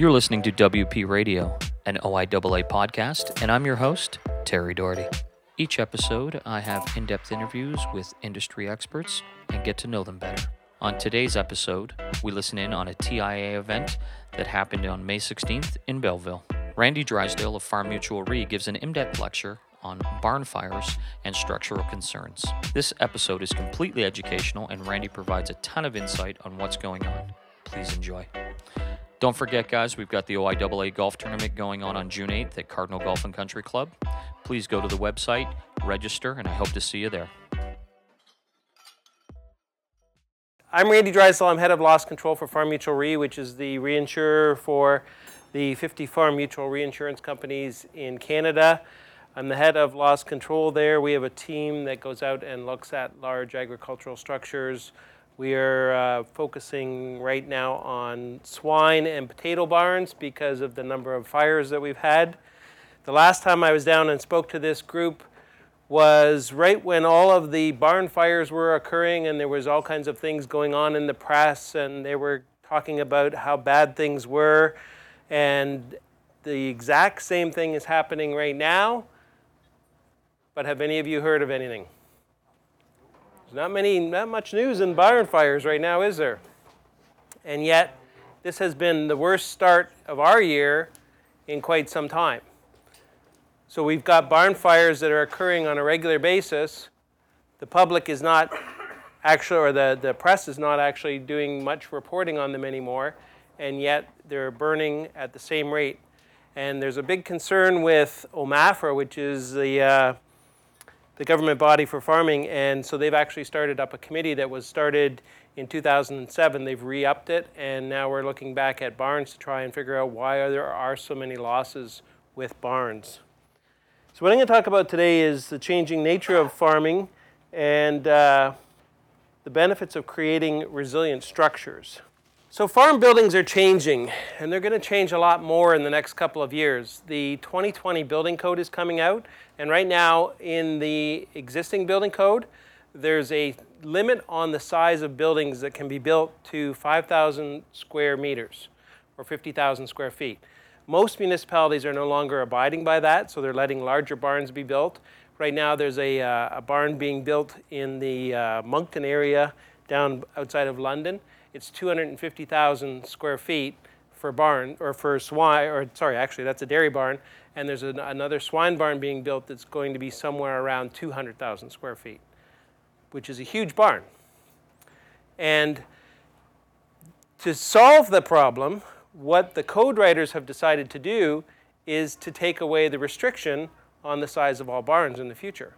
You're listening to WP Radio, an OIAA podcast, and I'm your host, Terry Doherty. Each episode, I have in depth interviews with industry experts and get to know them better. On today's episode, we listen in on a TIA event that happened on May 16th in Belleville. Randy Drysdale of Farm Mutual Re gives an in depth lecture on barn fires and structural concerns. This episode is completely educational, and Randy provides a ton of insight on what's going on. Please enjoy. Don't forget, guys, we've got the OIAA golf tournament going on on June 8th at Cardinal Golf and Country Club. Please go to the website, register, and I hope to see you there. I'm Randy Drysdale. I'm head of loss control for Farm Mutual Re, which is the reinsurer for the 50 farm mutual reinsurance companies in Canada. I'm the head of loss control there. We have a team that goes out and looks at large agricultural structures. We are uh, focusing right now on swine and potato barns because of the number of fires that we've had. The last time I was down and spoke to this group was right when all of the barn fires were occurring and there was all kinds of things going on in the press and they were talking about how bad things were and the exact same thing is happening right now but have any of you heard of anything? There's not many, not much news in barn fires right now, is there? And yet, this has been the worst start of our year in quite some time. So we've got barn fires that are occurring on a regular basis. The public is not actually, or the, the press is not actually doing much reporting on them anymore, and yet they're burning at the same rate. And there's a big concern with OMAFRA, which is the uh, the government body for farming, and so they've actually started up a committee that was started in 2007. They've re-upped it, and now we're looking back at barns to try and figure out why there are so many losses with barns. So what I'm going to talk about today is the changing nature of farming and uh, the benefits of creating resilient structures. So farm buildings are changing, and they're going to change a lot more in the next couple of years. The 2020 building code is coming out, and right now in the existing building code, there's a limit on the size of buildings that can be built to 5,000 square meters or 50,000 square feet. Most municipalities are no longer abiding by that, so they're letting larger barns be built. Right now, there's a, uh, a barn being built in the uh, Moncton area down outside of London it's 250,000 square feet for barn or for swine, or sorry, actually that's a dairy barn, and there's an, another swine barn being built that's going to be somewhere around 200,000 square feet, which is a huge barn. And to solve the problem, what the code writers have decided to do is to take away the restriction on the size of all barns in the future.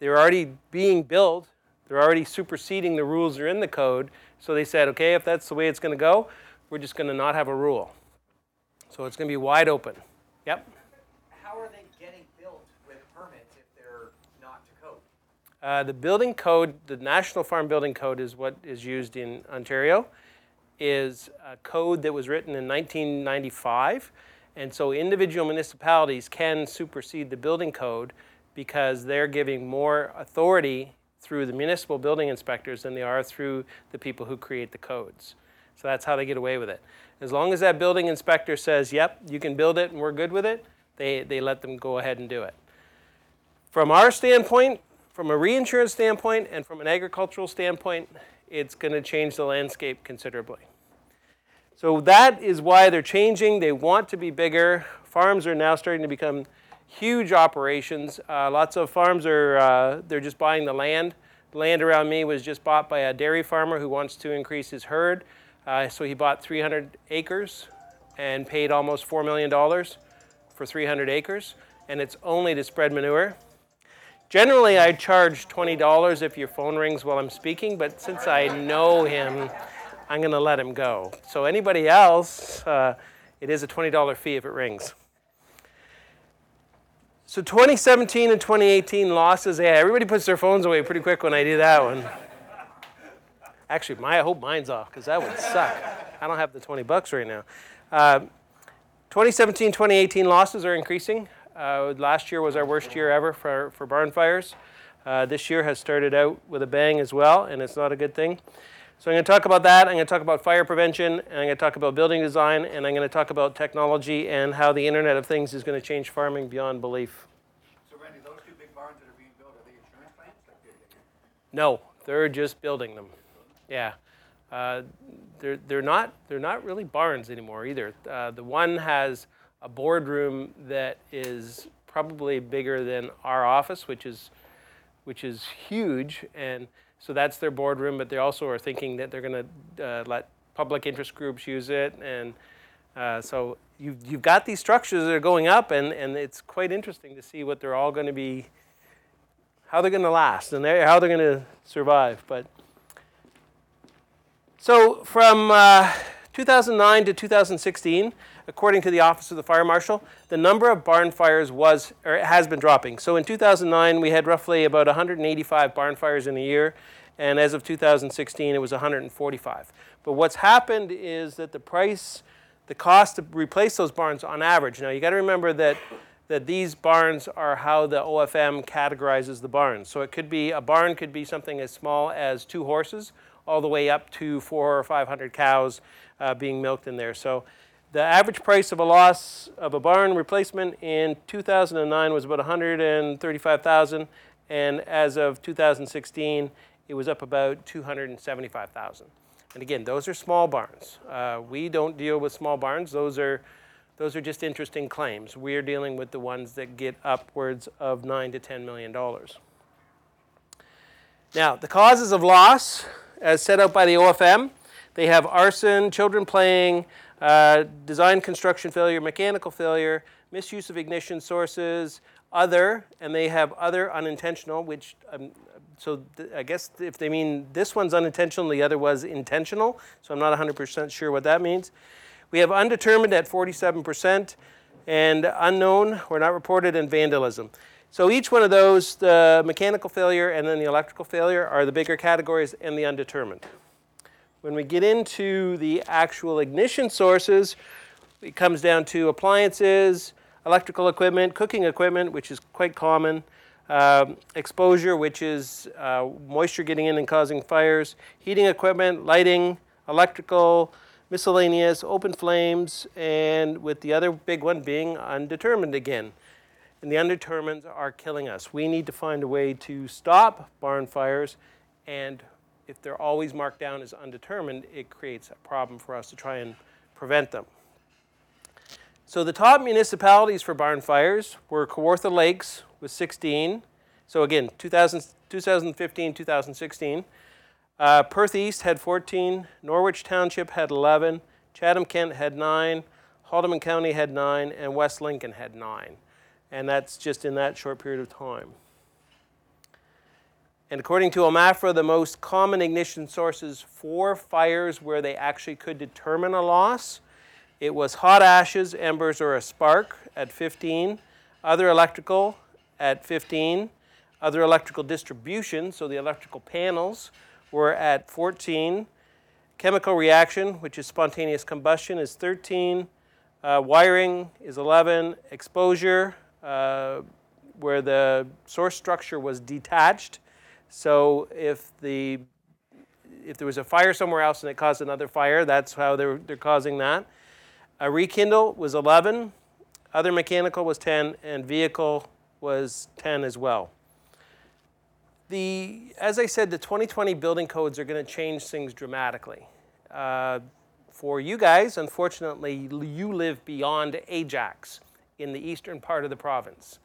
They're already being built, they're already superseding the rules that are in the code, so they said, okay, if that's the way it's going to go, we're just going to not have a rule. So it's going to be wide open. Yep. How are they getting built with permits if they're not to code? Uh, the building code, the National Farm Building Code, is what is used in Ontario. Is a code that was written in 1995, and so individual municipalities can supersede the building code because they're giving more authority through the municipal building inspectors than they are through the people who create the codes. So that's how they get away with it. As long as that building inspector says, yep, you can build it and we're good with it, they, they let them go ahead and do it. From our standpoint, from a reinsurance standpoint, and from an agricultural standpoint, it's going to change the landscape considerably. So that is why they're changing. They want to be bigger. Farms are now starting to become huge operations. Uh, lots of farms are uh, they're just buying the land. The land around me was just bought by a dairy farmer who wants to increase his herd. Uh, so he bought 300 acres and paid almost $4 million for 300 acres, and it's only to spread manure. Generally, I charge $20 if your phone rings while I'm speaking, but since I know him, I'm going to let him go. So, anybody else, uh, it is a $20 fee if it rings. So 2017 and 2018 losses. Yeah, everybody puts their phones away pretty quick when I do that one. Actually, my, I hope mine's off because that would suck. I don't have the 20 bucks right now. Uh, 2017, 2018 losses are increasing. Uh, last year was our worst year ever for, for barn fires. Uh, this year has started out with a bang as well, and it's not a good thing. So I'm going to talk about that. I'm going to talk about fire prevention, and I'm going to talk about building design, and I'm going to talk about technology and how the Internet of Things is going to change farming beyond belief. So Randy, those two big barns that are being built, are they insurance plants? Like, they- they- No, they're just building them. Yeah. Uh, they're, they're, not, they're not really barns anymore either. Uh, the one has a boardroom that is probably bigger than our office, which is, which is huge. And so that's their boardroom, but they also are thinking that they're going to uh, let public interest groups use it. And uh, so you've, you've got these structures that are going up, and, and it's quite interesting to see what they're all going to be how they're going to last and they're- how they're going to survive. But so from uh, 2009 to 2016, according to the Office of the Fire Marshal, the number of barn fires was or has been dropping. So in 2009, we had roughly about 185 barn fires in a year, and as of 2016, it was 145. But what's happened is that the price, the cost to replace those barns on average. Now you got to remember that that these barns are how the OFM categorizes the barns. So it could be a barn could be something as small as two horses, all the way up to four or five hundred cows uh, being milked in there. So the average price of a loss of a barn replacement in 2009 was about 135,000, and as of 2016, it was up about 275,000. And again, those are small barns. Uh, we don't deal with small barns. Those are those are just interesting claims. We're dealing with the ones that get upwards of nine to ten million dollars. Now, the causes of loss, as set out by the OFM, they have arson, children playing, uh, design construction failure, mechanical failure, misuse of ignition sources, other, and they have other unintentional, which um, so th- I guess if they mean this one's unintentional, the other was intentional. So I'm not 100% sure what that means. We have undetermined at 47% and unknown or not reported and vandalism. So each one of those, the mechanical failure and then the electrical failure, are the bigger categories and the undetermined. When we get into the actual ignition sources, it comes down to appliances, electrical equipment, cooking equipment, which is quite common, um, exposure, which is uh, moisture getting in and causing fires, heating equipment, lighting, electrical, miscellaneous, open flames, and with the other big one being undetermined again. And the undetermineds are killing us. We need to find a way to stop barn fires, and if they're always marked down as undetermined, it creates a problem for us to try and prevent them. So the top municipalities for barn fires were Kawartha Lakes with 16. So again, 2000, 2015, 2016. Uh, Perth East had 14. Norwich Township had 11. Chatham Kent had 9. Haldimand County had 9. And West Lincoln had 9. And that's just in that short period of time. And according to OMAFRA, the most common ignition sources for fires where they actually could determine a loss it was hot ashes, embers, or a spark at 15, other electrical at 15, other electrical distribution, so the electrical panels, were at 14. Chemical reaction, which is spontaneous combustion, is 13. Uh, wiring is 11. Exposure, uh, where the source structure was detached. So if the if there was a fire somewhere else and it caused another fire, that's how they're, they're causing that. A rekindle was 11, other mechanical was 10, and vehicle was 10 as well. The, as I said, the 2020 building codes are going to change things dramatically. Uh, for you guys, unfortunately, you live beyond Ajax in the eastern part of the province.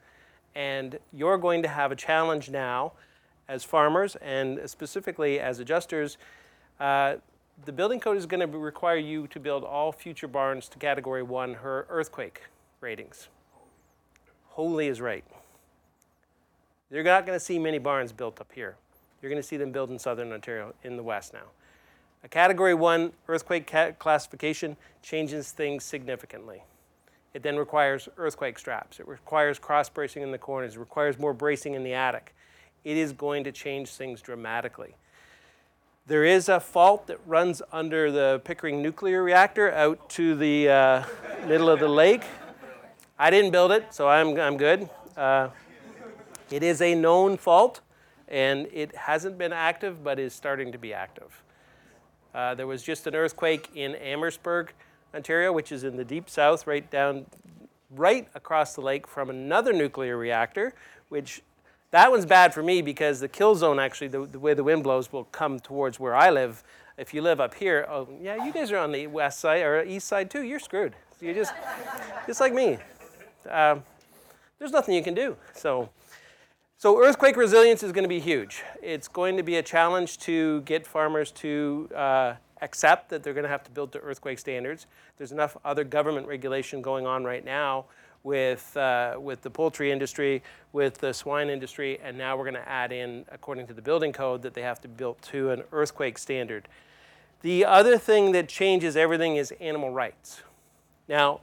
And you're going to have a challenge now as farmers and specifically as adjusters. Uh, the building code is going to require you to build all future barns to category one her earthquake ratings. Holy is right. You're not going to see many barns built up here. You're going to see them built in southern Ontario in the west now. A category one earthquake ca- classification changes things significantly. It then requires earthquake straps. It requires cross bracing in the corners. It requires more bracing in the attic. It is going to change things dramatically. There is a fault that runs under the Pickering nuclear reactor out to the uh, middle of the lake. I didn't build it, so I'm, I'm good. Uh, it is a known fault, and it hasn't been active, but is starting to be active. Uh, there was just an earthquake in Amherstburg, Ontario, which is in the deep south, right down, right across the lake from another nuclear reactor, which that one's bad for me because the kill zone actually, the, the way the wind blows, will come towards where I live. If you live up here, oh yeah, you guys are on the west side or east side too. You're screwed. You're just, just like me. Um, there's nothing you can do. So, so earthquake resilience is going to be huge. It's going to be a challenge to get farmers to uh, accept that they're going to have to build to earthquake standards. There's enough other government regulation going on right now with, uh, with the poultry industry, with the swine industry, and now we're going to add in, according to the building code, that they have to build to an earthquake standard. The other thing that changes everything is animal rights. Now,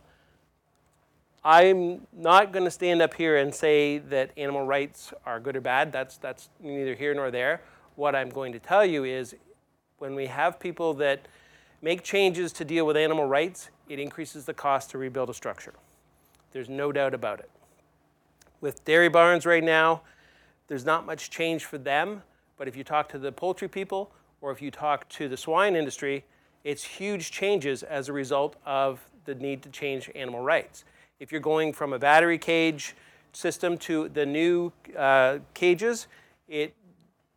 I'm not going to stand up here and say that animal rights are good or bad. That's, that's neither here nor there. What I'm going to tell you is when we have people that make changes to deal with animal rights, it increases the cost to rebuild a structure. There's no doubt about it. With dairy barns right now, there's not much change for them, but if you talk to the poultry people or if you talk to the swine industry, it's huge changes as a result of the need to change animal rights. If you're going from a battery cage system to the new uh, cages, it,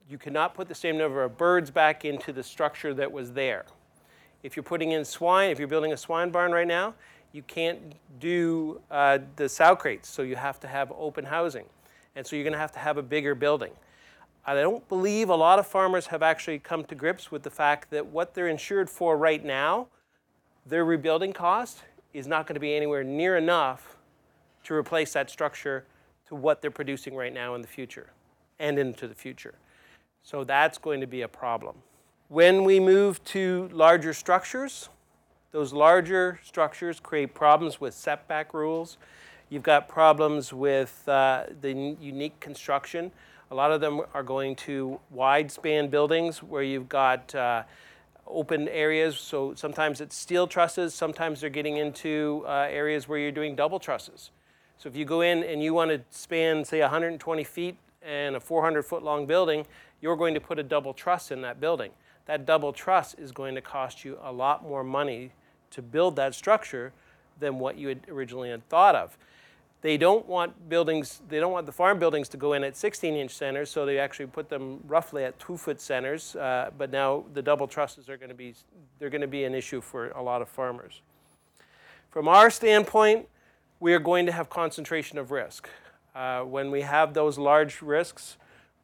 you cannot put the same number of birds back into the structure that was there. If you're putting in swine, if you're building a swine barn right now, you can't do uh, the sow crates, so you have to have open housing. And so you're going to have to have a bigger building. I don't believe a lot of farmers have actually come to grips with the fact that what they're insured for right now, their rebuilding cost is not going to be anywhere near enough to replace that structure to what they're producing right now in the future and into the future. So that's going to be a problem. When we move to larger structures, those larger structures create problems with setback rules. You've got problems with uh, the unique construction. A lot of them are going to wide span buildings where you've got uh, open areas. So sometimes it's steel trusses, sometimes they're getting into uh, areas where you're doing double trusses. So if you go in and you want to span, say, 120 feet and a 400 foot long building, you're going to put a double truss in that building. That double truss is going to cost you a lot more money to build that structure than what you had originally had thought of. They don't want buildings, they don't want the farm buildings to go in at 16 inch centers, so they actually put them roughly at two foot centers. Uh, but now the double trusses are going to be, they're going to be an issue for a lot of farmers. From our standpoint, we are going to have concentration of risk. Uh, when we have those large risks,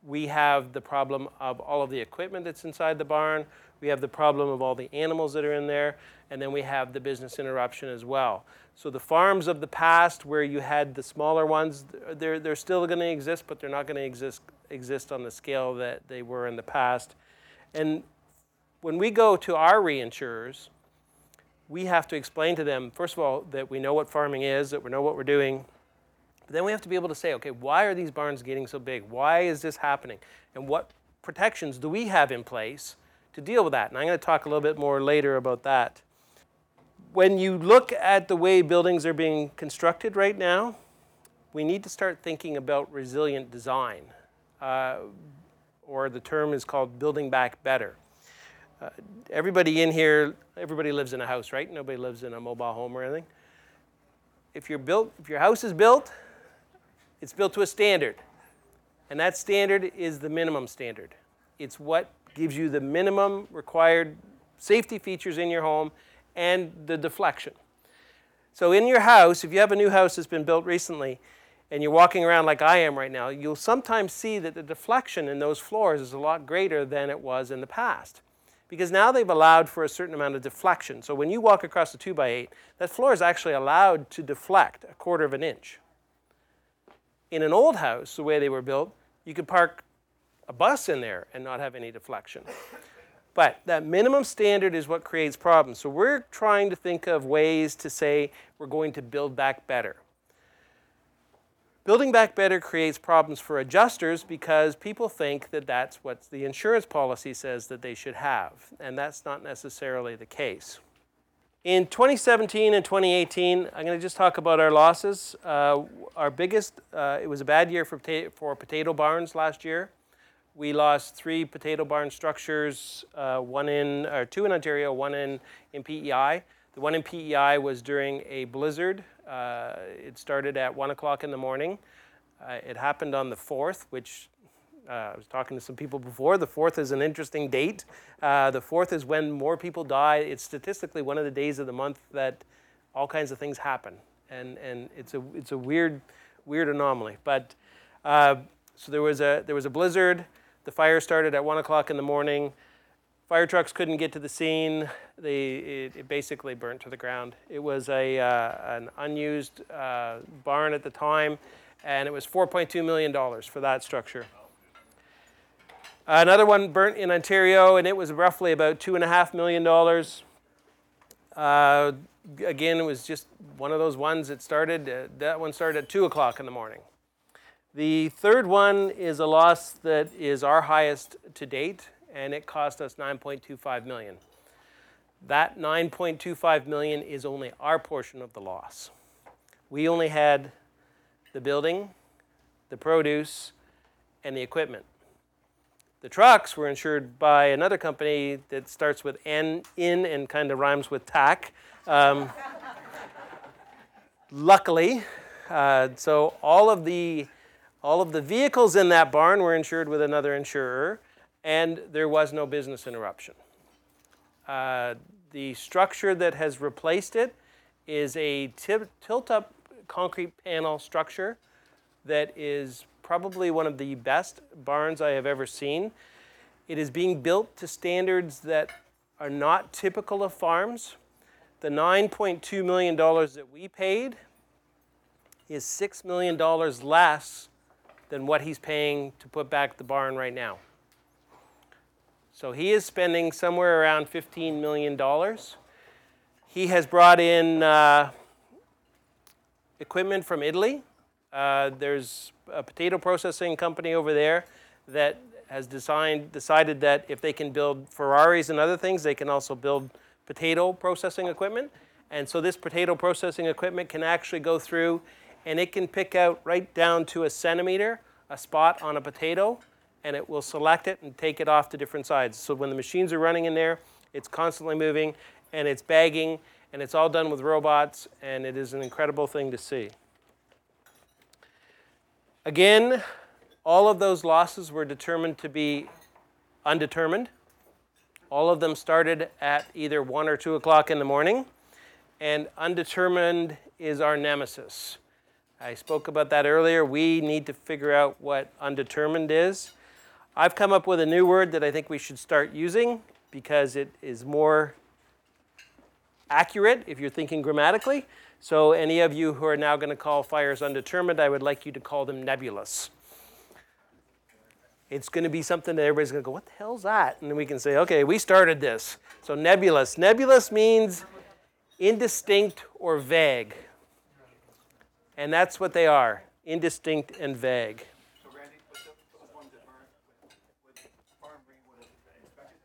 we have the problem of all of the equipment that's inside the barn. We have the problem of all the animals that are in there. And then we have the business interruption as well. So the farms of the past where you had the smaller ones, they're, they're still going to exist, but they're not going to exist, exist on the scale that they were in the past. And when we go to our reinsurers, we have to explain to them, first of all, that we know what farming is, that we know what we're doing. But then we have to be able to say, okay, why are these barns getting so big? Why is this happening? And what protections do we have in place to deal with that? And I'm going to talk a little bit more later about that when you look at the way buildings are being constructed right now, we need to start thinking about resilient design, uh, or the term is called building back better. Uh, everybody in here, everybody lives in a house, right? Nobody lives in a mobile home or anything. If you're built, if your house is built, it's built to a standard, and that standard is the minimum standard. It's what gives you the minimum required safety features in your home and the deflection. So in your house, if you have a new house that's been built recently, and you're walking around like I am right now, you'll sometimes see that the deflection in those floors is a lot greater than it was in the past. Because now they've allowed for a certain amount of deflection. So when you walk across a 2 by 8 that floor is actually allowed to deflect a quarter of an inch. In an old house, the way they were built, you could park a bus in there and not have any deflection. But that minimum standard is what creates problems. So we're trying to think of ways to say we're going to build back better. Building back better creates problems for adjusters because people think that that's what the insurance policy says that they should have, and that's not necessarily the case. In 2017 and 2018, I'm going to just talk about our losses. Uh, our biggest, uh, it was a bad year for, pota- for potato barns last year. we lost three potato barn structures, uh, one in, or two in Ontario, one in, in PEI. The one in PEI was during a blizzard. Uh, it started at 1 o'clock in the morning. Uh, it happened on the 4th, which I was talking to some people before. The 4th is an interesting date. Uh, the 4th is when more people die. It's statistically one of the days of the month that all kinds of things happen. And, and it's, a, it's a weird, weird anomaly. But uh, so there was, a, there was a blizzard. The fire started at 1 o'clock in the morning. Fire trucks couldn't get to the scene. They, it, it basically burnt to the ground. It was a, uh, an unused uh, barn at the time, and it was $4.2 million for that structure. Another one burnt in Ontario, and it was roughly about $2.5 million. Uh, again, it was just one of those ones that started, uh, that one started at 2 o'clock in the morning. The third one is a loss that is our highest to date, and it cost us 9.25 million. That 9.25 million is only our portion of the loss. We only had the building, the produce, and the equipment. The trucks were insured by another company that starts with N in and kind of rhymes with tack. Um, luckily, uh, so all of the all of the vehicles in that barn were insured with another insurer, and there was no business interruption. Uh, the structure that has replaced it is a tilt-up concrete panel structure that is probably one of the best barns I have ever seen. It is being built to standards that are not typical of farms. The $9.2 million that we paid is $6 million less than what he's paying to put back the barn right now. So he is spending somewhere around $15 million. He has brought in uh, equipment from Italy. Uh, there's a potato processing company over there that has designed, decided that if they can build Ferraris and other things, they can also build potato processing equipment. And so this potato processing equipment can actually go through and it can pick out right down to a centimeter a spot on a potato and it will select it and take it off to different sides. So when the machines are running in there, it's constantly moving and it's bagging and it's all done with robots and it is an incredible thing to see. Again, all of those losses were determined to be undetermined. All of them started at either 1 or 2 o'clock in the morning, and undetermined is our nemesis. I spoke about that earlier. We need to figure out what undetermined is. I've come up with a new word that I think we should start using because it is more accurate if you're thinking grammatically. So, any of you who are now going to call fires undetermined, I would like you to call them nebulous. It's going to be something that everybody's going to go, What the hell's that? And then we can say, Okay, we started this. So, nebulous. Nebulous means indistinct or vague. And that's what they are indistinct and vague. So Randy, with the, those ones that aren't, would, would Farm Green would have inspected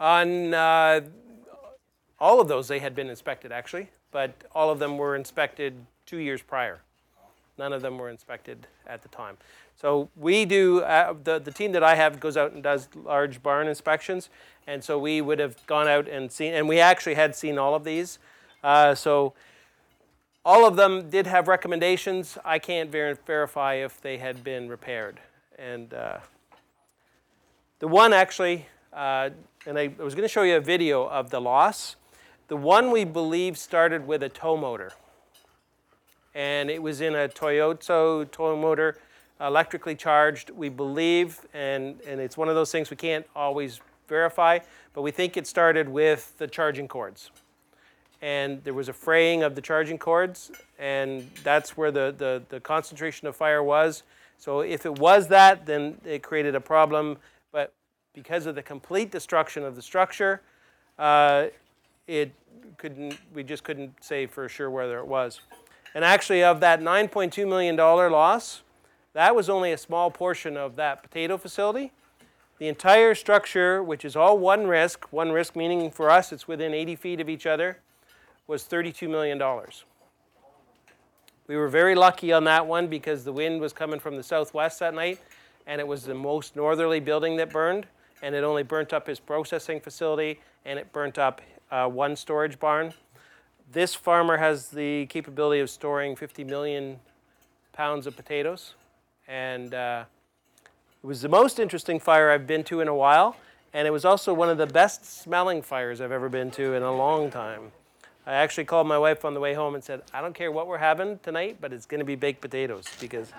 them or no? On uh, all of those, they had been inspected actually, but all of them were inspected two years prior. None of them were inspected at the time. So we do, uh, the, the team that I have goes out and does large barn inspections. And so we would have gone out and seen, and we actually had seen all of these. Uh, so all of them did have recommendations. I can't ver- verify if they had been repaired. And uh, the one actually, uh, and I, I was going to show you a video of the loss. The one we believe started with a tow motor. And it was in a Toyota tow motor, electrically charged, we believe. And, and it's one of those things we can't always verify, but we think it started with the charging cords and there was a fraying of the charging cords, and that's where the, the, the, concentration of fire was. So if it was that, then it created a problem. But because of the complete destruction of the structure, uh, it couldn't. We just couldn't say for sure whether it was. And actually, of that 9.2 million dollar loss, that was only a small portion of that potato facility. The entire structure, which is all one risk, one risk meaning for us it's within 80 feet of each other, was $32 million. We were very lucky on that one because the wind was coming from the southwest that night and it was the most northerly building that burned, and it only burnt up his processing facility, and it burnt up uh, one storage barn. This farmer has the capability of storing 50 million pounds of potatoes, and uh, it was the most interesting fire I've been to in a while, and it was also one of the best smelling fires I've ever been to in a long time. I actually called my wife on the way home and said, I don't care what we're having tonight, but it's going to be baked potatoes because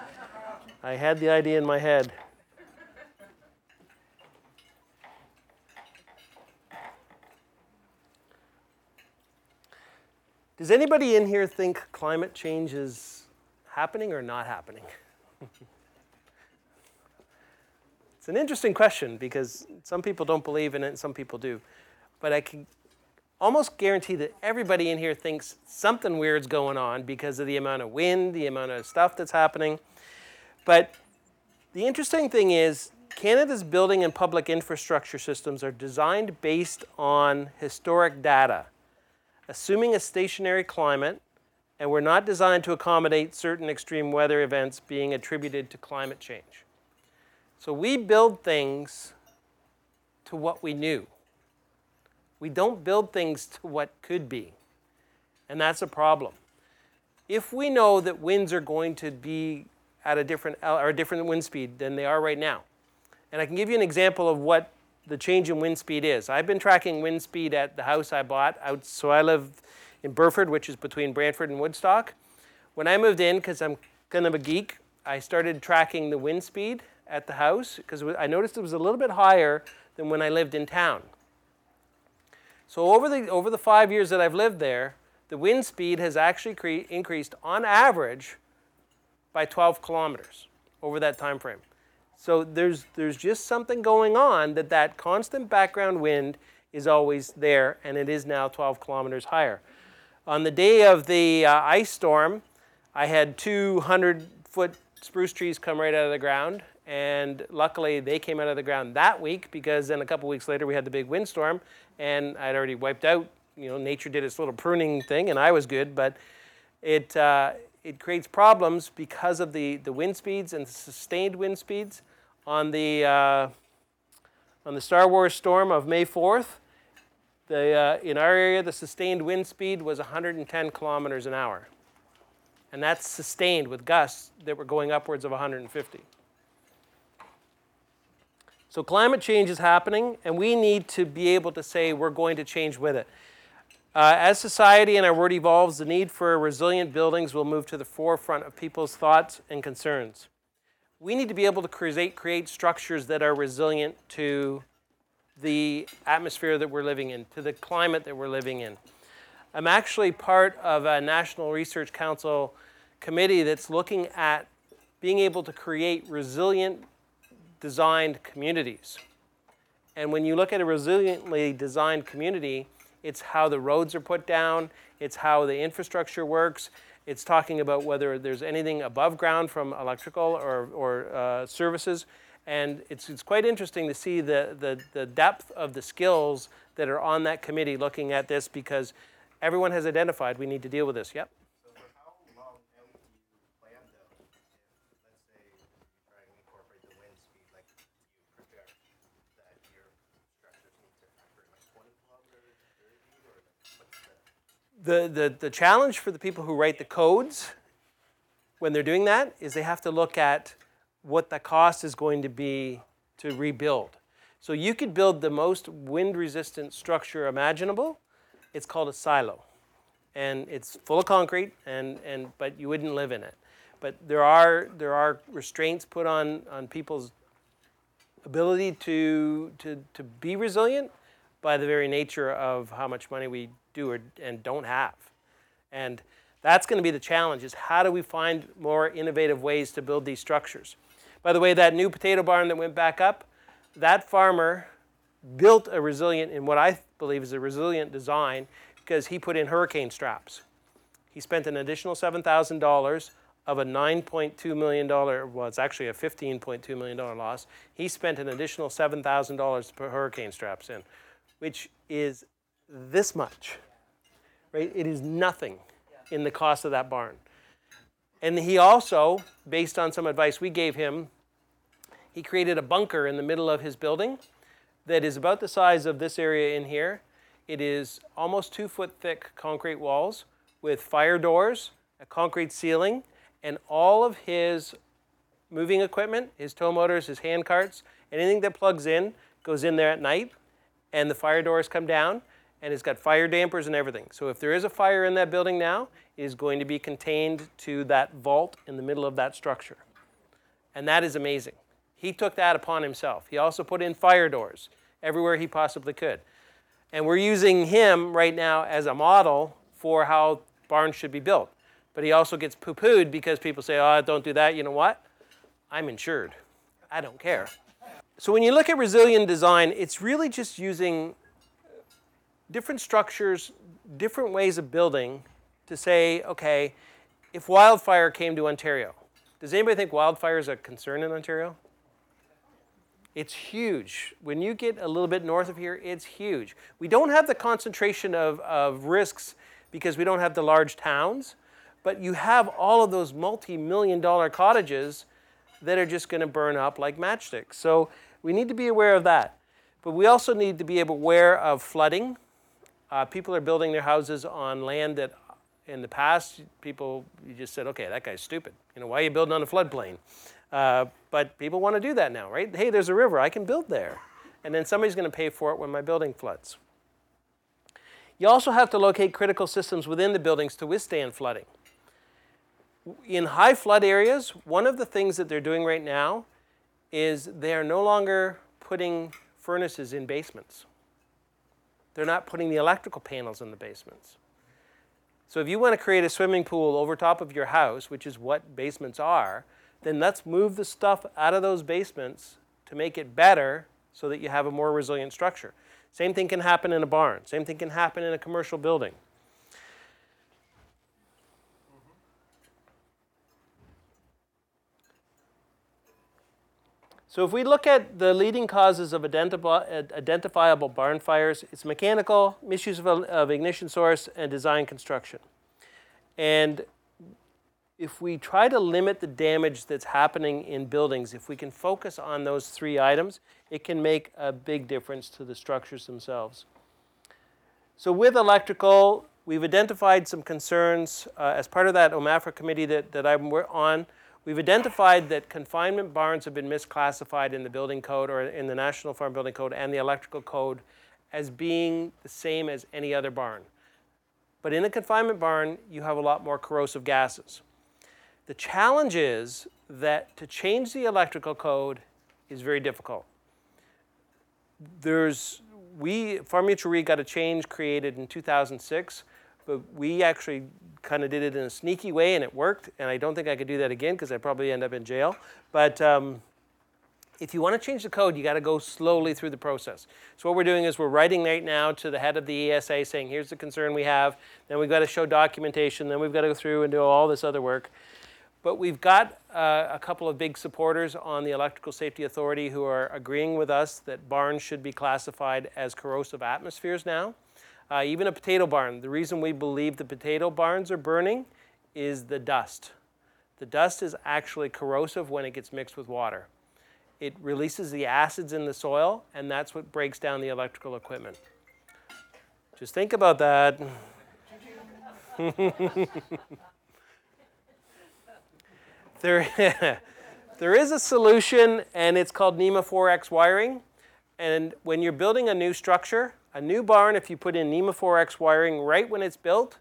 I had the idea in my head. Does anybody in here think climate change is happening or not happening? it's an interesting question because some people don't believe in it and some people do. But I can almost guarantee that everybody in here thinks something weird's going on because of the amount of wind, the amount of stuff that's happening. But the interesting thing is, Canada's building and public infrastructure systems are designed based on historic data, assuming a stationary climate, and were not designed to accommodate certain extreme weather events being attributed to climate change. So we build things to what we knew. We don't build things to what could be. And that's a problem. If we know that winds are going to be at a different or a different wind speed than they are right now, and I can give you an example of what the change in wind speed is. I've been tracking wind speed at the house I bought out. So I live in Burford, which is between Brantford and Woodstock. When I moved in, because I'm kind of a geek, I started tracking the wind speed at the house because I noticed it was a little bit higher than when I lived in town. So over the, over the five years that I've lived there, the wind speed has actually cre- increased on average by 12 kilometers over that time frame. So there's, there's just something going on that that constant background wind is always there, and it is now 12 kilometers higher. On the day of the uh, ice storm, I had 200 foot spruce trees come right out of the ground, and luckily they came out of the ground that week because then a couple weeks later we had the big windstorm, and I'd already wiped out. You know, nature did its little pruning thing, and I was good, but it uh, it creates problems because of the the wind speeds and the sustained wind speeds on the uh, on the Star Wars storm of May 4th. The, uh, in our area, the sustained wind speed was 110 kilometers an hour. And that's sustained with gusts that were going upwards of 150. So climate change is happening, and we need to be able to say we're going to change with it. Uh, as society and our world evolves, the need for resilient buildings will move to the forefront of people's thoughts and concerns. We need to be able to create, create structures that are resilient to the atmosphere that we're living in, to the climate that we're living in. I'm actually part of a National Research Council committee that's looking at being able to create resilient designed communities. And when you look at a resiliently designed community, it's how the roads are put down, it's how the infrastructure works, it's talking about whether there's anything above ground from electrical or, or uh, services. And it's, it's quite interesting to see the, the, the depth of the skills that are on that committee looking at this because everyone has identified we need to deal with this. Yep. The, the, the challenge for the people who write the codes when they're doing that is they have to look at what the cost is going to be to rebuild. So you could build the most wind resistant structure imaginable. It's called a silo. And it's full of concrete and, and but you wouldn't live in it. But there are there are restraints put on, on people's ability to, to, to be resilient by the very nature of how much money we do or, and don't have. And that's going to be the challenge is how do we find more innovative ways to build these structures? By the way, that new potato barn that went back up, that farmer built a resilient, in what I believe is a resilient design, because he put in hurricane straps. He spent an additional $7,000 of a $9.2 million, well, it's actually a $15.2 million loss. He spent an additional $7,000 to put hurricane straps in, which is this much, right? It is nothing in the cost of that barn. And he also, based on some advice we gave him, He created a bunker in the middle of his building that is about the size of this area in here. It is almost two foot thick concrete walls with fire doors, a concrete ceiling, and all of his moving equipment, his tow motors, his hand carts, anything that plugs in goes in there at night, and the fire doors come down, and it's got fire dampers and everything. So if there is a fire in that building now, it is going to be contained to that vault in the middle of that structure. And that is amazing. He took that upon himself. He also put in fire doors everywhere he possibly could. And we're using him right now as a model for how barns should be built. But he also gets poo pooed because people say, oh, don't do that. You know what? I'm insured. I don't care. So when you look at resilient design, it's really just using different structures, different ways of building to say, okay, if wildfire came to Ontario, does anybody think wildfire is a concern in Ontario? It's huge. When you get a little bit north of here, it's huge. We don't have the concentration of, of risks because we don't have the large towns, but you have all of those multi million dollar cottages that are just going to burn up like matchsticks. So we need to be aware of that. But we also need to be aware of flooding. Uh, people are building their houses on land that in the past, people, you just said, okay, that guy's stupid. You know, why are you building on a floodplain? Uh, but people want to do that now, right? Hey, there's a river, I can build there. And then somebody's going to pay for it when my building floods. You also have to locate critical systems within the buildings to withstand flooding. In high flood areas, one of the things that they're doing right now is they're no longer putting furnaces in basements. They're not putting the electrical panels in the basements. So if you want to create a swimming pool over top of your house, which is what basements are, then let's move the stuff out of those basements to make it better so that you have a more resilient structure. Same thing can happen in a barn. Same thing can happen in a commercial building. So if we look at the leading causes of identifiable barn fires, it's mechanical, misuse of, ignition source, and design construction. And if we try to limit the damage that's happening in buildings, if we can focus on those three items, it can make a big difference to the structures themselves. So with electrical, we've identified some concerns uh, as part of that OMAFRA committee that, that I'm on. We've identified that confinement barns have been misclassified in the building code or in the National Farm Building Code and the electrical code as being the same as any other barn. But in a confinement barn, you have a lot more corrosive gases. The challenge is that to change the electrical code is very difficult. There's, we, Farm Mutual Re got a change created in 2006 but we actually kind of did it in a sneaky way and it worked. And I don't think I could do that again because I'd probably end up in jail. But um, if you want to change the code, you got to go slowly through the process. So what we're doing is we're writing right now to the head of the ESA saying, here's the concern we have. Then we've got to show documentation. Then we've got to go through and do all this other work. But we've got uh, a couple of big supporters on the Electrical Safety Authority who are agreeing with us that barns should be classified as corrosive atmospheres now. Uh, even a potato barn, the reason we believe the potato barns are burning is the dust. The dust is actually corrosive when it gets mixed with water. It releases the acids in the soil, and that's what breaks down the electrical equipment. Just think about that. there, there is a solution, and it's called NEMA 4X wiring. And when you're building a new structure, a new barn, if you put in NEMA 4X wiring right when it's built,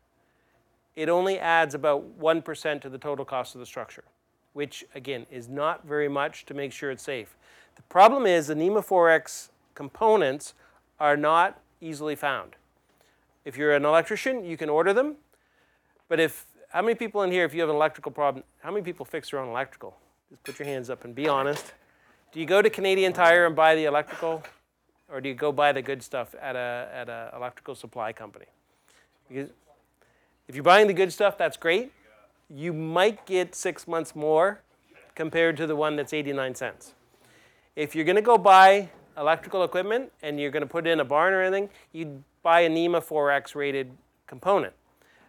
it only adds about 1% to the total cost of the structure, which again is not very much to make sure it's safe. The problem is the NEMA 4X components are not easily found. If you're an electrician, you can order them. But if, how many people in here, if you have an electrical problem, how many people fix their own electrical? Just put your hands up and be honest. Do you go to Canadian Tire and buy the electrical? Or do you go buy the good stuff at a at a electrical supply company? Because if you're buying the good stuff, that's great. You might get six months more compared to the one that's 89 cents. If you're going to go buy electrical equipment and you're going to put in a barn or anything, you buy a NEMA 4X rated component.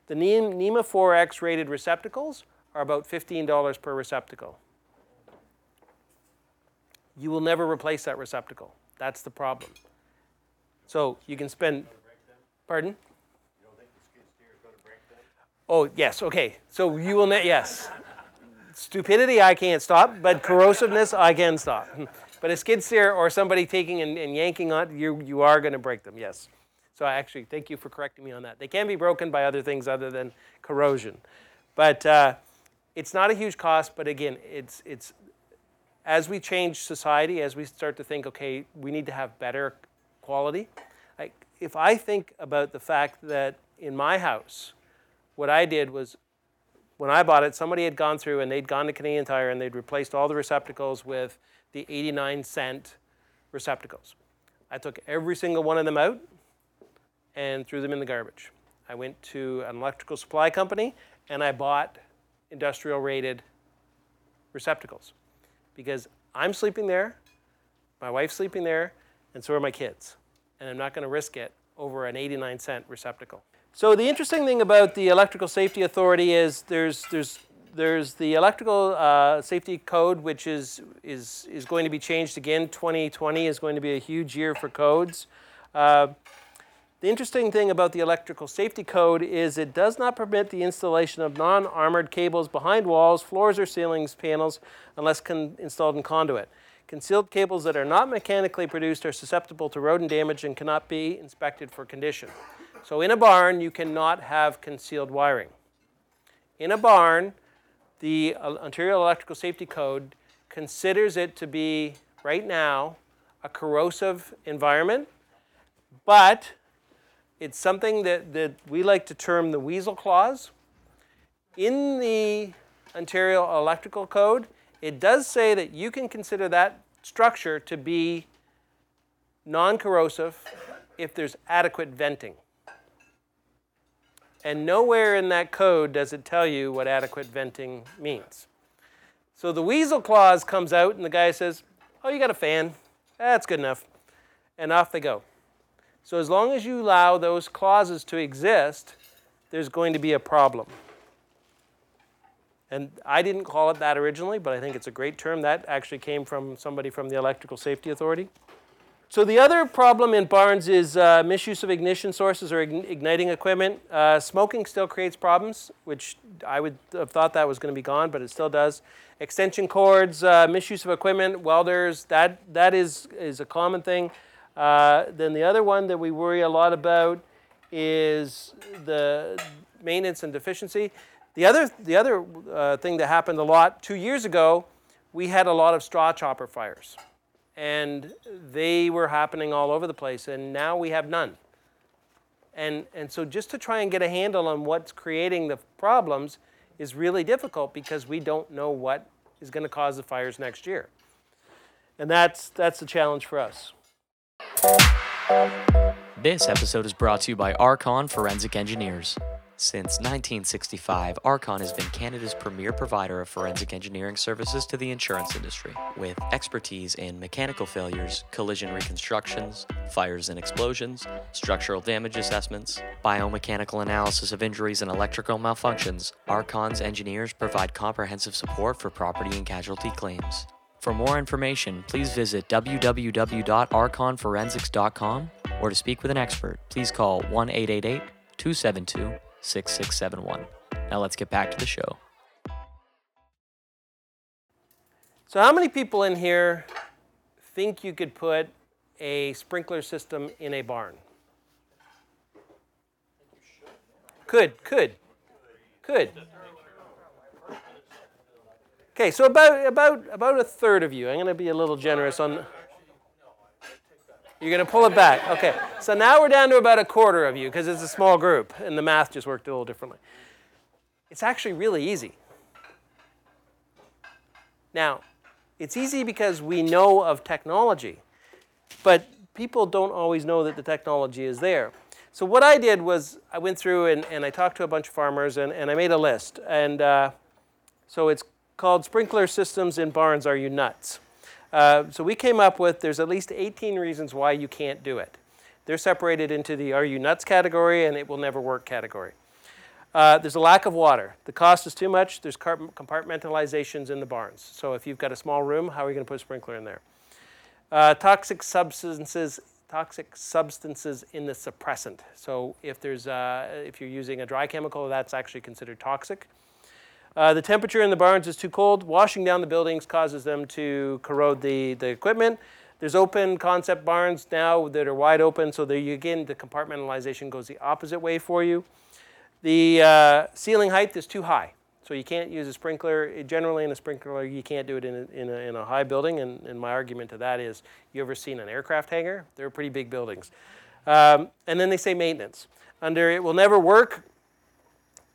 The NEMA 4X rated receptacles are about $15 per receptacle. you will never replace that receptacle. That's the problem. So you can spend. Pardon? Oh yes, okay. So you will ne- yes. Stupidity I can't stop, but corrosiveness I can stop. But a skid steer or somebody taking and, and yanking on you, you are going to break them. Yes. So I actually thank you for correcting me on that. They can be broken by other things other than corrosion, but uh, it's not a huge cost. But again, it's it's as we change society, as we start to think, okay, we need to have better quality. Like if I think about the fact that in my house, what I did was when I bought it, somebody had gone through and they'd gone to Canadian Tire and they'd replaced all the receptacles with the 89 cent receptacles. I took every single one of them out and threw them in the garbage. I went to an electrical supply company and I bought industrial rated receptacles because I'm sleeping there, my wife's sleeping there, and so are my kids. And I'm not going to risk it over an 89 cent receptacle. So the interesting thing about the Electrical Safety Authority is there's there's there's the electrical uh, safety code, which is is is going to be changed again. 2020 is going to be a huge year for codes. Uh, the interesting thing about the electrical safety code is it does not permit the installation of non-armored cables behind walls, floors, or ceilings panels unless con- installed in conduit. Concealed cables that are not mechanically produced are susceptible to rodent damage and cannot be inspected for condition. So in a barn, you cannot have concealed wiring. In a barn, the uh, Ontario Electrical Safety Code considers it to be, right now, a corrosive environment, but it's something that, that we like to term the weasel clause. In the Ontario Electrical Code, it does say that you can consider that structure to be non corrosive if there's adequate venting. And nowhere in that code does it tell you what adequate venting means. So the weasel clause comes out, and the guy says, Oh, you got a fan. That's good enough. And off they go. So as long as you allow those clauses to exist, there's going to be a problem. And I didn't call it that originally, but I think it's a great term. That actually came from somebody from the Electrical Safety Authority. So the other problem in barns is uh, misuse of ignition sources or igniting equipment. Uh, smoking still creates problems, which I would have thought that was going to be gone, but it still does. Extension cords, uh, misuse of equipment, welders, that, that is, is a common thing. Uh, then the other one that we worry a lot about is the maintenance and deficiency. The other, the other uh, thing that happened a lot two years ago, we had a lot of straw chopper fires and they were happening all over the place, and now we have none. And, and so, just to try and get a handle on what's creating the problems is really difficult because we don't know what is going to cause the fires next year. And that's, that's the challenge for us. This episode is brought to you by Archon Forensic Engineers. Since 1965, Archon has been Canada's premier provider of forensic engineering services to the insurance industry, with expertise in mechanical failures, collision reconstructions, fires and explosions, structural damage assessments, biomechanical analysis of injuries, and electrical malfunctions. Archon's engineers provide comprehensive support for property and casualty claims. For more information, please visit www.archonforensics.com or to speak with an expert, please call 1 888 272 6671. Now let's get back to the show. So, how many people in here think you could put a sprinkler system in a barn? Could, could, could. Okay, so about about about a third of you. I'm going to be a little generous on. You're going to pull it back. Okay. So now we're down to about a quarter of you because it's a small group and the math just worked a little differently. It's actually really easy. Now, it's easy because we know of technology, but people don't always know that the technology is there. So what I did was I went through and, and I talked to a bunch of farmers and, and I made a list. And uh, so it's called Sprinkler Systems in Barns Are You Nuts? Uh, so we came up with there's at least 18 reasons why you can't do it. They're separated into the are you nuts category and it will never work category. Uh, there's a lack of water. The cost is too much. There's compartmentalizations in the barns. So if you've got a small room, how are you going to put a sprinkler in there? Uh, toxic substances, toxic substances in the suppressant. So if there's, uh, if you're using a dry chemical, that's actually considered toxic. Uh, the temperature in the barns is too cold. Washing down the buildings causes them to corrode the, the equipment. There's open concept barns now that are wide open, so there you, again, the compartmentalization goes the opposite way for you. The uh, ceiling height is too high, so you can't use a sprinkler. Generally, in a sprinkler, you can't do it in a, in a, in a high building, and, and my argument to that is, you ever seen an aircraft hangar? They're pretty big buildings. Um, and then they say maintenance. Under it will never work,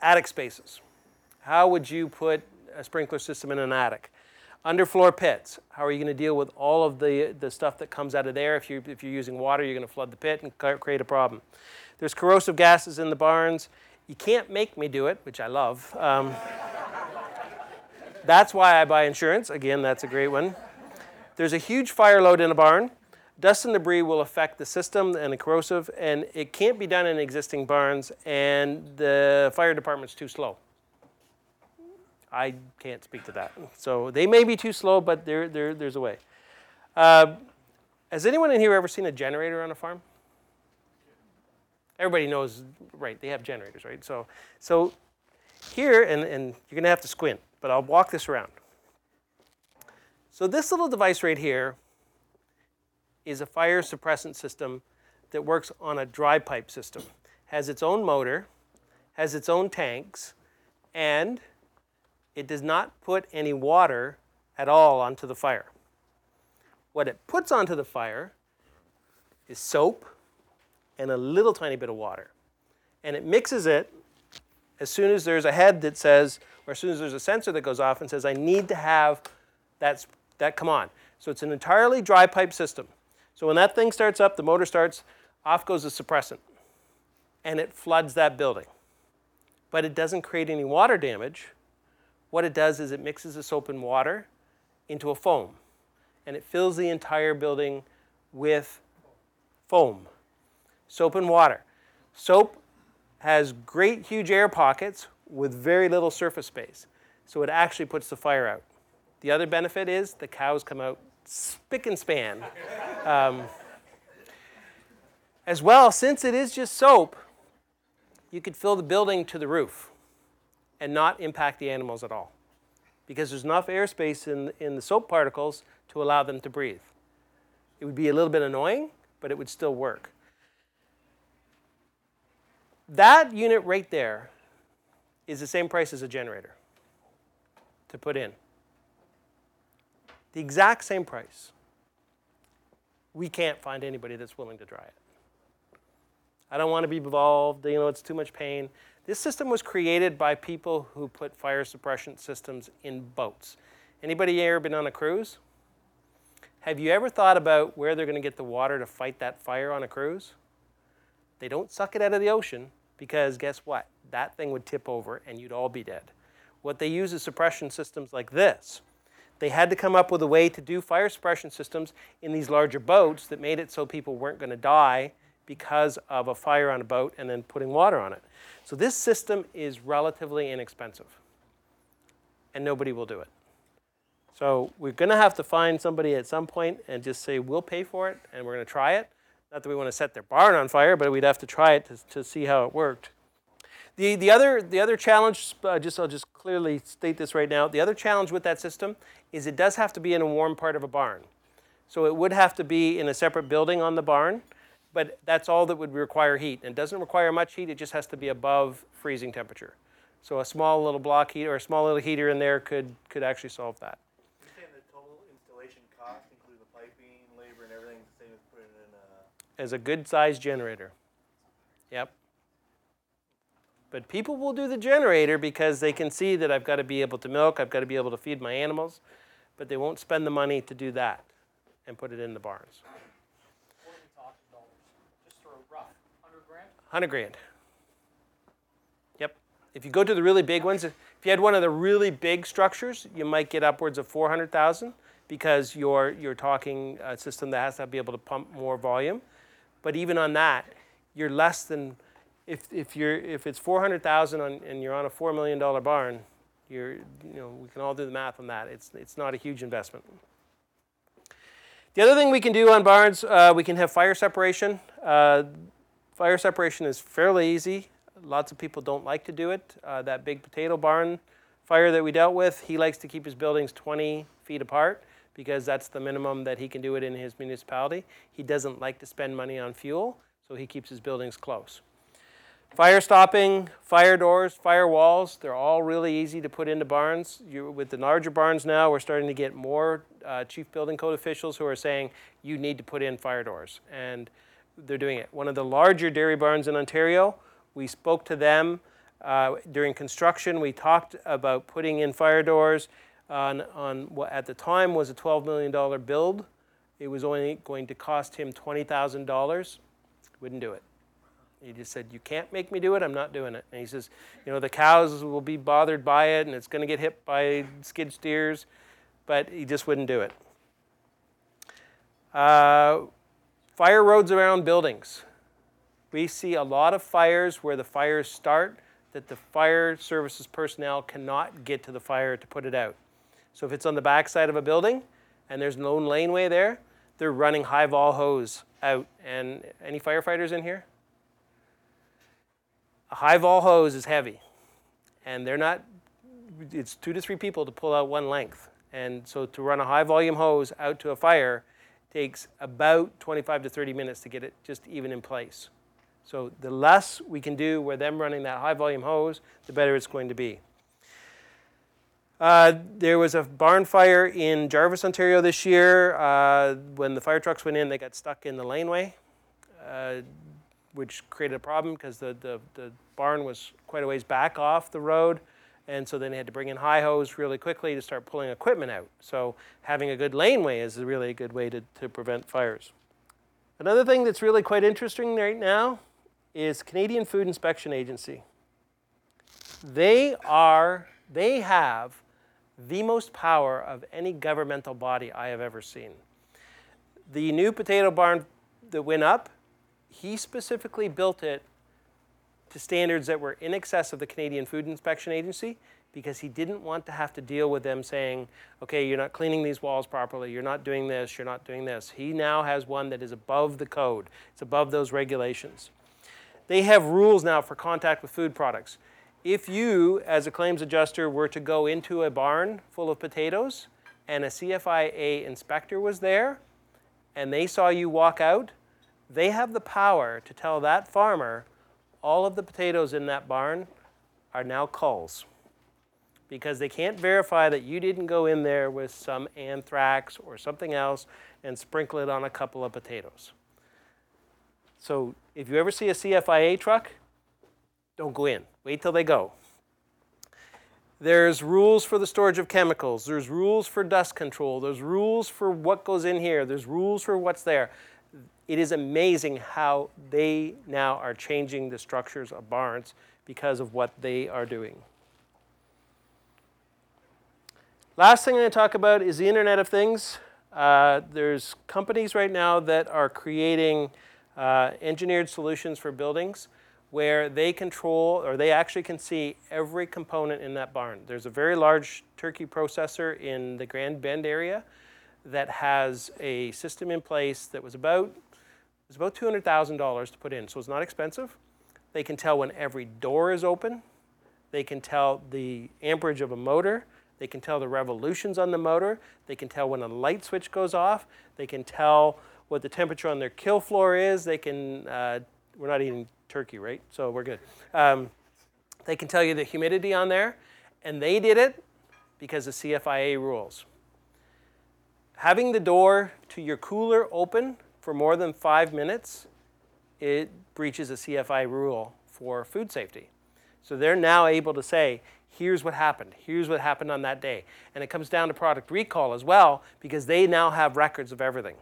attic spaces. How would you put a sprinkler system in an attic? Underfloor pits. How are you going to deal with all of the, the stuff that comes out of there? If, you, if you're using water, you're going to flood the pit and create a problem. There's corrosive gases in the barns. You can't make me do it, which I love. Um, that's why I buy insurance. Again, that's a great one. There's a huge fire load in a barn. Dust and debris will affect the system and the corrosive, and it can't be done in existing barns, and the fire department's too slow. I can't speak to that. So they may be too slow, but there, there, there's a way. Uh, has anyone in here ever seen a generator on a farm? Everybody knows, right? They have generators, right? So, so here, and, and you're going to have to squint, but I'll walk this around. So this little device right here is a fire suppressant system that works on a dry pipe system. Has its own motor, has its own tanks, and it does not put any water at all onto the fire. What it puts onto the fire is soap and a little tiny bit of water. And it mixes it as soon as there's a head that says, or as soon as there's a sensor that goes off and says, I need to have that, that come on. So it's an entirely dry pipe system. So when that thing starts up, the motor starts, off goes the suppressant. And it floods that building. But it doesn't create any water damage what it does is it mixes the soap and water into a foam, and it fills the entire building with foam. Soap and water. Soap has great huge air pockets with very little surface space, so it actually puts the fire out. The other benefit is the cows come out spick and span. Um, as well, since it is just soap, you could fill the building to the roof and not impact the animals at all because there's enough airspace in, in the soap particles to allow them to breathe. It would be a little bit annoying, but it would still work. That unit right there is the same price as a generator to put in. The exact same price. We can't find anybody that's willing to try it. I don't want to be involved, you know, it's too much pain. This system was created by people who put fire suppression systems in boats. Anybody ever been on a cruise? Have you ever thought about where they're going to get the water to fight that fire on a cruise? They don't suck it out of the ocean because guess what? That thing would tip over and you'd all be dead. What they use is suppression systems like this. They had to come up with a way to do fire suppression systems in these larger boats that made it so people weren't going to die because of a fire on a boat and then putting water on it. So this system is relatively inexpensive, and nobody will do it. So we're going to have to find somebody at some point and just say, we'll pay for it, and we're going to try it. Not that we want to set their barn on fire, but we'd have to try it to, to see how it worked. The, the, other, the other challenge, uh, just, I'll just clearly state this right now, the other challenge with that system is it does have to be in a warm part of a barn. So it would have to be in a separate building on the barn, but that's all that would require heat. And it doesn't require much heat, it just has to be above freezing temperature. So a small little block heater or a small little heater in there could, could actually solve that. You're saying the total installation cost, include the piping, labor, and everything, the same as putting in a. As a good sized generator. Yep. But people will do the generator because they can see that I've got to be able to milk, I've got to be able to feed my animals, but they won't spend the money to do that and put it in the barns. What are we talking dollars? Just for a rough hundred grand? 100 grand. Yep. If you go to the really big ones, if you had one of the really big structures, you might get upwards of 400,000 because you're, you're talking a system that has to be able to pump more volume. But even on that, you're less than, if, if, you're, if it's 400,000 and you're on a $4 million barn, you're, you know, we can all do the math on that. It's, it's not a huge investment. The other thing we can do on barns, uh, we can have fire separation. Uh, fire separation is fairly easy. Lots of people don't like to do it. Uh, that big potato barn fire that we dealt with, he likes to keep his buildings 20 feet apart because that's the minimum that he can do it in his municipality. He doesn't like to spend money on fuel, so he keeps his buildings close. Fire stopping, fire doors, fire walls, they're all really easy to put into barns. You, with the larger barns now, we're starting to get more uh, chief building code officials who are saying you need to put in fire doors, and they're doing it. One of the larger dairy barns in Ontario, we spoke to them uh, during construction. We talked about putting in fire doors on, on what at the time was a $12 million build. It was only going to cost him $20,000. Wouldn't do it. He just said, You can't make me do it, I'm not doing it. And he says, You know, the cows will be bothered by it and it's going to get hit by skid steers, but he just wouldn't do it. Uh, fire roads around buildings. We see a lot of fires where the fires start that the fire services personnel cannot get to the fire to put it out. So if it's on the back side of a building and there's no laneway there, they're running high vol hose out. And any firefighters in here? A high vol hose is heavy, and they're not. It's two to three people to pull out one length, and so to run a high volume hose out to a fire takes about 25 to 30 minutes to get it just even in place. So the less we can do with them running that high volume hose, the better it's going to be. Uh, there was a barn fire in Jarvis, Ontario this year. Uh, when the fire trucks went in, they got stuck in the laneway, uh, which created a problem because the, the, the, barn was quite a ways back off the road. And so then they had to bring in high hose really quickly to start pulling equipment out. So having a good laneway is really a good way to, to prevent fires. Another thing that's really quite interesting right now is Canadian Food Inspection Agency. They are, they have the most power of any governmental body I have ever seen. The new potato barn that went up, he specifically built it to standards that were in excess of the Canadian Food Inspection Agency because he didn't want to have to deal with them saying, okay, you're not cleaning these walls properly, you're not doing this, you're not doing this. He now has one that is above the code, it's above those regulations. They have rules now for contact with food products. If you, as a claims adjuster, were to go into a barn full of potatoes and a CFIA inspector was there and they saw you walk out, they have the power to tell that farmer all of the potatoes in that barn are now culls because they can't verify that you didn't go in there with some anthrax or something else and sprinkle it on a couple of potatoes. So if you ever see a CFIA truck, don't go in. Wait till they go. There's rules for the storage of chemicals. There's rules for dust control. There's rules for what goes in here. There's rules for what's there. It is amazing how they now are changing the structures of barns because of what they are doing. Last thing I'm going to talk about is the Internet of Things. Uh, there's companies right now that are creating uh, engineered solutions for buildings where they control or they actually can see every component in that barn. There's a very large turkey processor in the Grand Bend area that has a system in place that was about it was about $200,000 to put in, so it's not expensive. They can tell when every door is open. They can tell the amperage of a motor. They can tell the revolutions on the motor. They can tell when a light switch goes off. They can tell what the temperature on their kill floor is. They can, uh, we're not eating turkey, right? So we're good. Um, they can tell you the humidity on there, and they did it because of CFIA rules. Having the door to your cooler open for more than five minutes, it breaches a CFI rule for food safety. So they're now able to say, here's what happened, here's what happened on that day. And it comes down to product recall as well because they now have records of everything.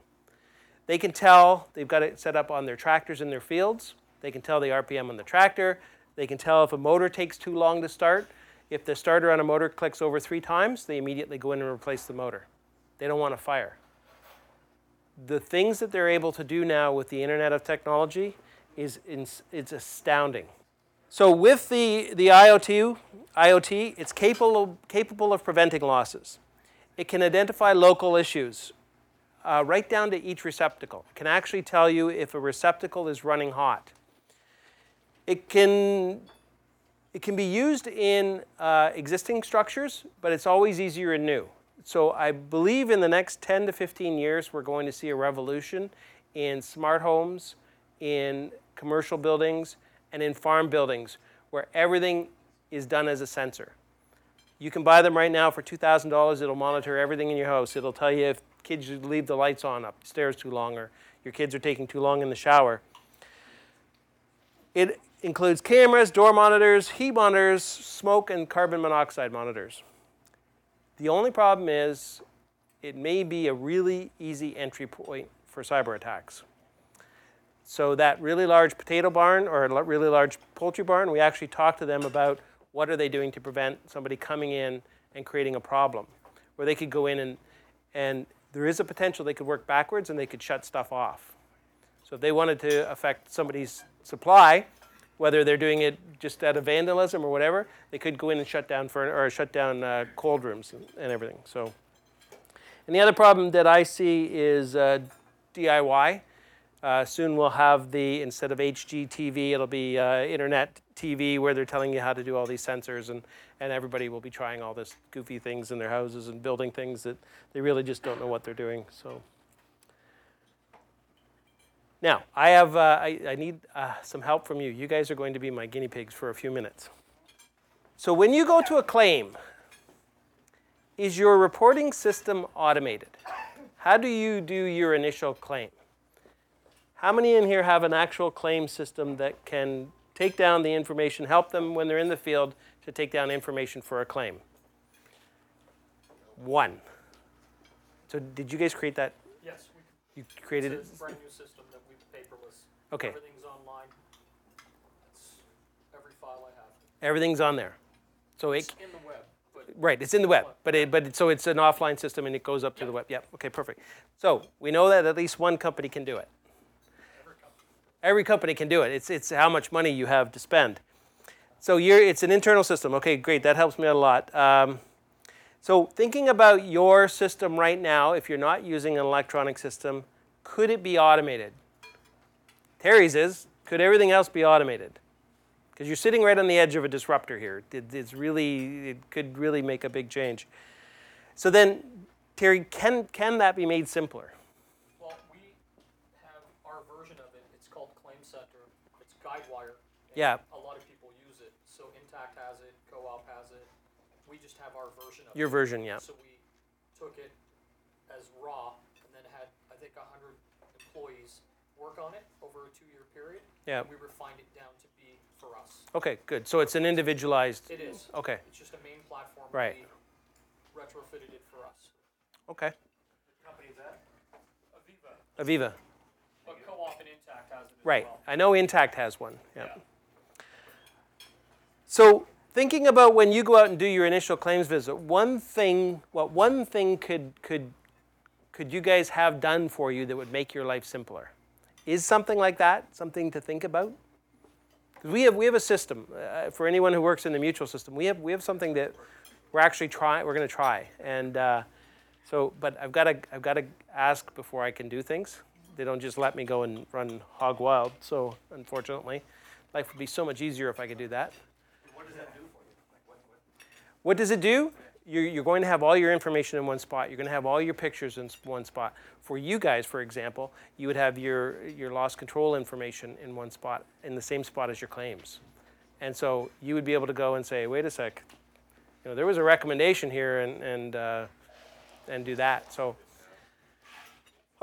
They can tell, they've got it set up on their tractors in their fields. They can tell the RPM on the tractor. They can tell if a motor takes too long to start. If the starter on a motor clicks over three times, they immediately go in and replace the motor. They don't want a fire. The things that they're able to do now with the Internet of Technology is it's astounding. So with the, the IoT, IoT, it's capable, capable of preventing losses. It can identify local issues uh, right down to each receptacle. It can actually tell you if a receptacle is running hot. It can, it can be used in uh, existing structures, but it's always easier in new. So I believe in the next 10 to 15 years, we're going to see a revolution in smart homes, in commercial buildings, and in farm buildings where everything is done as a sensor. You can buy them right now for $2,000. It'll monitor everything in your house. It'll tell you if kids leave the lights on upstairs too long or your kids are taking too long in the shower. It includes cameras, door monitors, heat monitors, smoke, and carbon monoxide monitors. The only problem is it may be a really easy entry point for cyber attacks. So that really large potato barn or a really large poultry barn, we actually talked to them about what are they doing to prevent somebody coming in and creating a problem, where they could go in and, and there is a potential they could work backwards and they could shut stuff off. So if they wanted to affect somebody's supply, whether they're doing it just out of vandalism or whatever, they could go in and shut down or shut down uh, cold rooms and, and, everything. So, and the other problem that I see is uh, DIY. Uh, soon we'll have the, instead of HGTV, it'll be uh, internet TV where they're telling you how to do all these sensors and, and everybody will be trying all this goofy things in their houses and building things that they really just don't know what they're doing. So now I have, uh, I, I, need uh, some help from you. You guys are going to be my guinea pigs for a few minutes. So when you go to a claim, is your reporting system automated? How do you do your initial claim? How many in here have an actual claim system that can take down the information, help them when they're in the field to take down information for a claim? One. So did you guys create that? Yes, You created it? it's a brand new system that we paperless. Okay. Everything's online. It's every file I have. Everything's on there. So it, It's in the web, but right, it's in the web, but it, but it, so it's an offline system and it goes up to the web. Yep. Okay, perfect. So we know that at least one company can do it. every company. Every company can do it. It's, it's how much money you have to spend. So you're, it's an internal system. Okay, great. That helps me out a lot. Um, so thinking about your system right now, if you're not using an electronic system, could it be automated? Terry's is. Could everything else be automated? Because you're sitting right on the edge of a disruptor here. It, it's really, it could really make a big change. So then, Terry, can, can that be made simpler? Well, we have our version of it. It's called ClaimCenter. It's Guidewire. Yeah. A lot of people use it. So Intact has it, Co-op has it. We just have our version of Your it. version, yeah. So we took it as raw and then had, I think, 100 employees work on it over a two-year period. Yeah. And we refined it down to be for us. Okay, good. So it's an individualized. It is. Okay, It's just a main platform. Right. We retrofitted it for us. okay. Company is that? Aviva. Aviva. But Co-op and Intact has it as Right. well. I know Intact has one. Yeah. So thinking about when you go out and do your initial claims visit, one thing, what one thing could could could you guys have done for you that would make your life simpler? Is something like that something to think about? 'Cause we have we have a system uh, for anyone who works in the mutual system. We have we have something that we're actually trying. We're going to try, and uh, so but I've got to I've got to ask before I can do things. They don't just let me go and run hog wild. So unfortunately, life would be so much easier if I could do that. What does that do for you? Like what, what? What does it do? You're, going to have all your information in one spot. You're going to have all your pictures in one spot. For you guys, for example, you would have your, your loss control information in one spot, in the same spot as your claims. And so you would be able to go and say, wait a sec, you know, there was a recommendation here and, and, uh, and do that. So,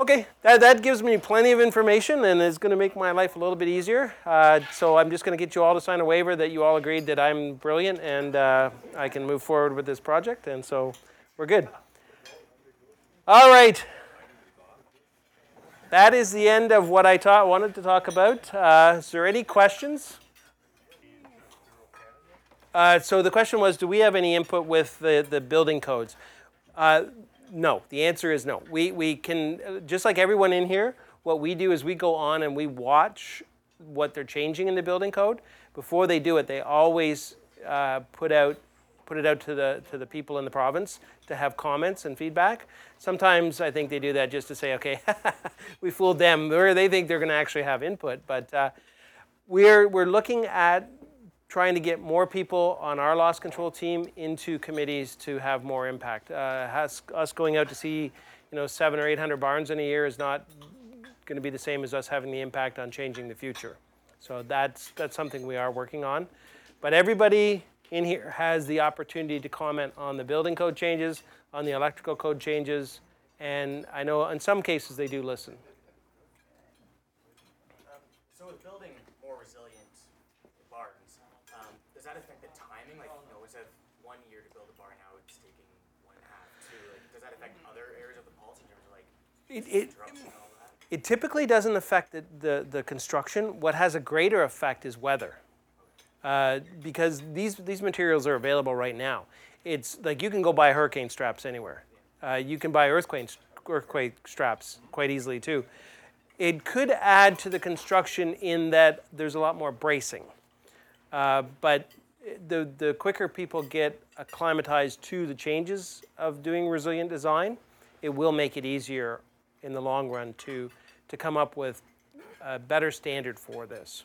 okay, that, that gives me plenty of information and is going to make my life a little bit easier. Uh, so I'm just going to get you all to sign a waiver that you all agreed that I'm brilliant and uh, I can move forward with this project. And so we're good. All right. That is the end of what I ta- wanted to talk about. Uh, is there any questions? Uh, so the question was, do we have any input with the, the building codes? No. The answer is no. We, we can, just like everyone in here, what we do is we go on and we watch what they're changing in the building code. Before they do it, they always uh, put out put it out to the to the people in the province to have comments and feedback. Sometimes I think they do that just to say, okay, we fooled them, or they think they're going to actually have input. But uh, we're we're looking at trying to get more people on our loss control team into committees to have more impact. Uh, us going out to see, you know, seven or eight hundred barns in a year is not going to be the same as us having the impact on changing the future. So that's that's something we are working on. But everybody in here has the opportunity to comment on the building code changes, on the electrical code changes, and I know in some cases they do listen. Um, so with building more resilient barns, um, does that affect the timing? Like, you know, instead of one year to build a barn, now it's taking one and a half, two. Like, does that affect other areas of the policy in terms of like It, it, it typically doesn't affect the, the, the construction. What has a greater effect is weather. Uh, because these, these materials are available right now. It's like you can go buy hurricane straps anywhere. Uh, you can buy earthquake, earthquake straps quite easily too. It could add to the construction in that there's a lot more bracing. Uh, but the, the quicker people get acclimatized to the changes of doing resilient design, it will make it easier in the long run to, to come up with a better standard for this.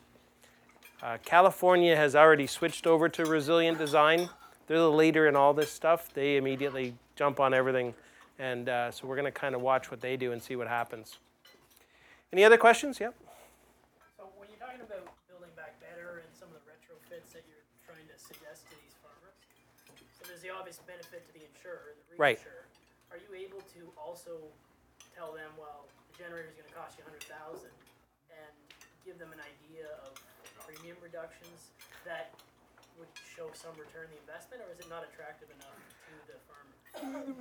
Uh, California has already switched over to resilient design. They're the leader in all this stuff. They immediately jump on everything. And uh, so we're going to kind of watch what they do and see what happens. Any other questions? Yep. So when you're talking about building back better and some of the retrofits that you're trying to suggest to these farmers, so there's the obvious benefit to the insurer, the Right. Are you able to also tell them, well, the generator is going to cost you a hundred thousand, and give them an idea of premium reductions that would show some return on the investment, or is it not attractive enough to the farmer?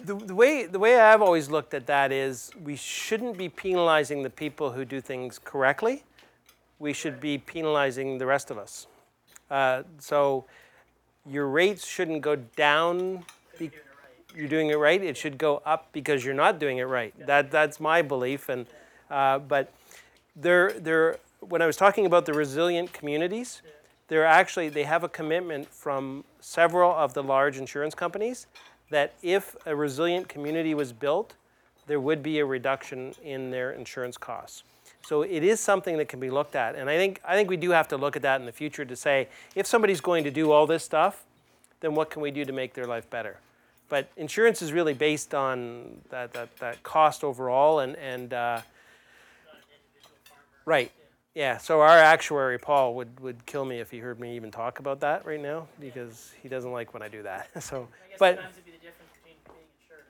The, the, way, the way I've always looked at that is we shouldn't be penalizing the people who do things correctly. We should be penalizing the rest of us. Uh, so your rates shouldn't go down be, Doing it right. You're doing it right. It should go up because you're not doing it right. That that's my belief. And uh, but there there when I was talking about the resilient communities, they're actually they have a commitment from several of the large insurance companies that if a resilient community was built, there would be a reduction in their insurance costs. So it is something that can be looked at, and I think I think we do have to look at that in the future to say if somebody's going to do all this stuff, then what can we do to make their life better? But insurance is really based on that, that, that cost overall, and, and uh, Not an individual farmer. right, yeah. So our actuary Paul would, would kill me if he heard me even talk about that right now because he doesn't like when I do that. So, I guess but it'd be the difference between being insured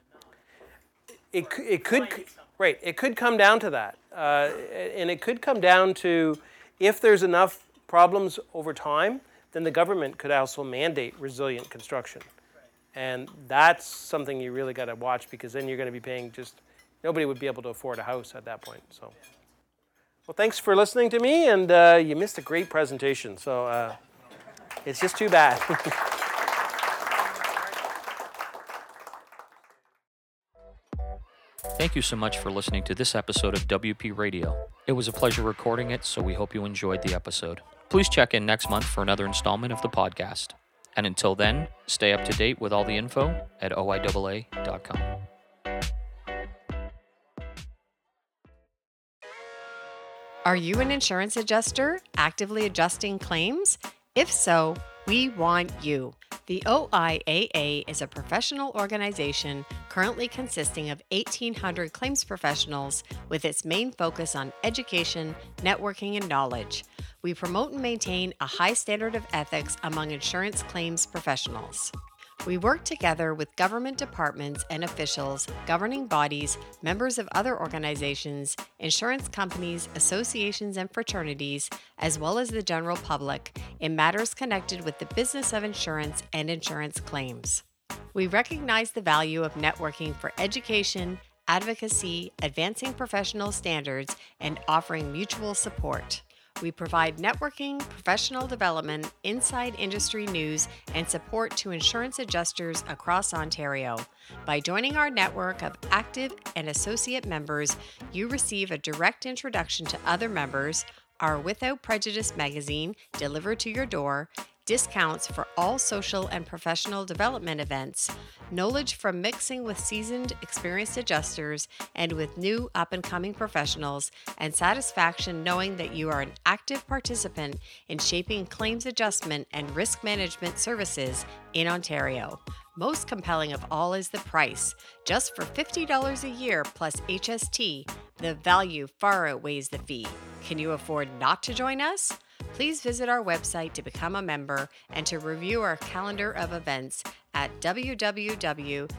and not. it, could right it could come down to that uh, and it could come down to if there's enough problems over time then the government could also mandate resilient construction and that's something you really got to watch because then you're going to be paying just nobody would be able to afford a house at that point so well thanks for listening to me and uh, you missed a great presentation so uh, it's just too bad Thank you so much for listening to this episode of WP Radio. It was a pleasure recording it, so we hope you enjoyed the episode. Please check in next month for another installment of the podcast. And until then, stay up to date with all the info at oiaa.com. Are you an insurance adjuster actively adjusting claims? If so, we want you. The OIAA is a professional organization currently consisting of 1,800 claims professionals with its main focus on education, networking, and knowledge. We promote and maintain a high standard of ethics among insurance claims professionals. We work together with government departments and officials, governing bodies, members of other organizations, insurance companies, associations, and fraternities, as well as the general public in matters connected with the business of insurance and insurance claims. We recognize the value of networking for education, advocacy, advancing professional standards, and offering mutual support. We provide networking, professional development, inside industry news, and support to insurance adjusters across Ontario. By joining our network of active and associate members, you receive a direct introduction to other members, our Without Prejudice magazine delivered to your door, discounts for all social and professional development events, knowledge from mixing with seasoned, experienced adjusters and with new up and coming professionals, and satisfaction knowing that you are an active participant in shaping claims adjustment and risk management services in Ontario. Most compelling of all is the price. Just for $50 a year plus HST, the value far outweighs the fee. Can you afford not to join us? Please visit our website to become a member and to review our calendar of events at www.oiaa.com.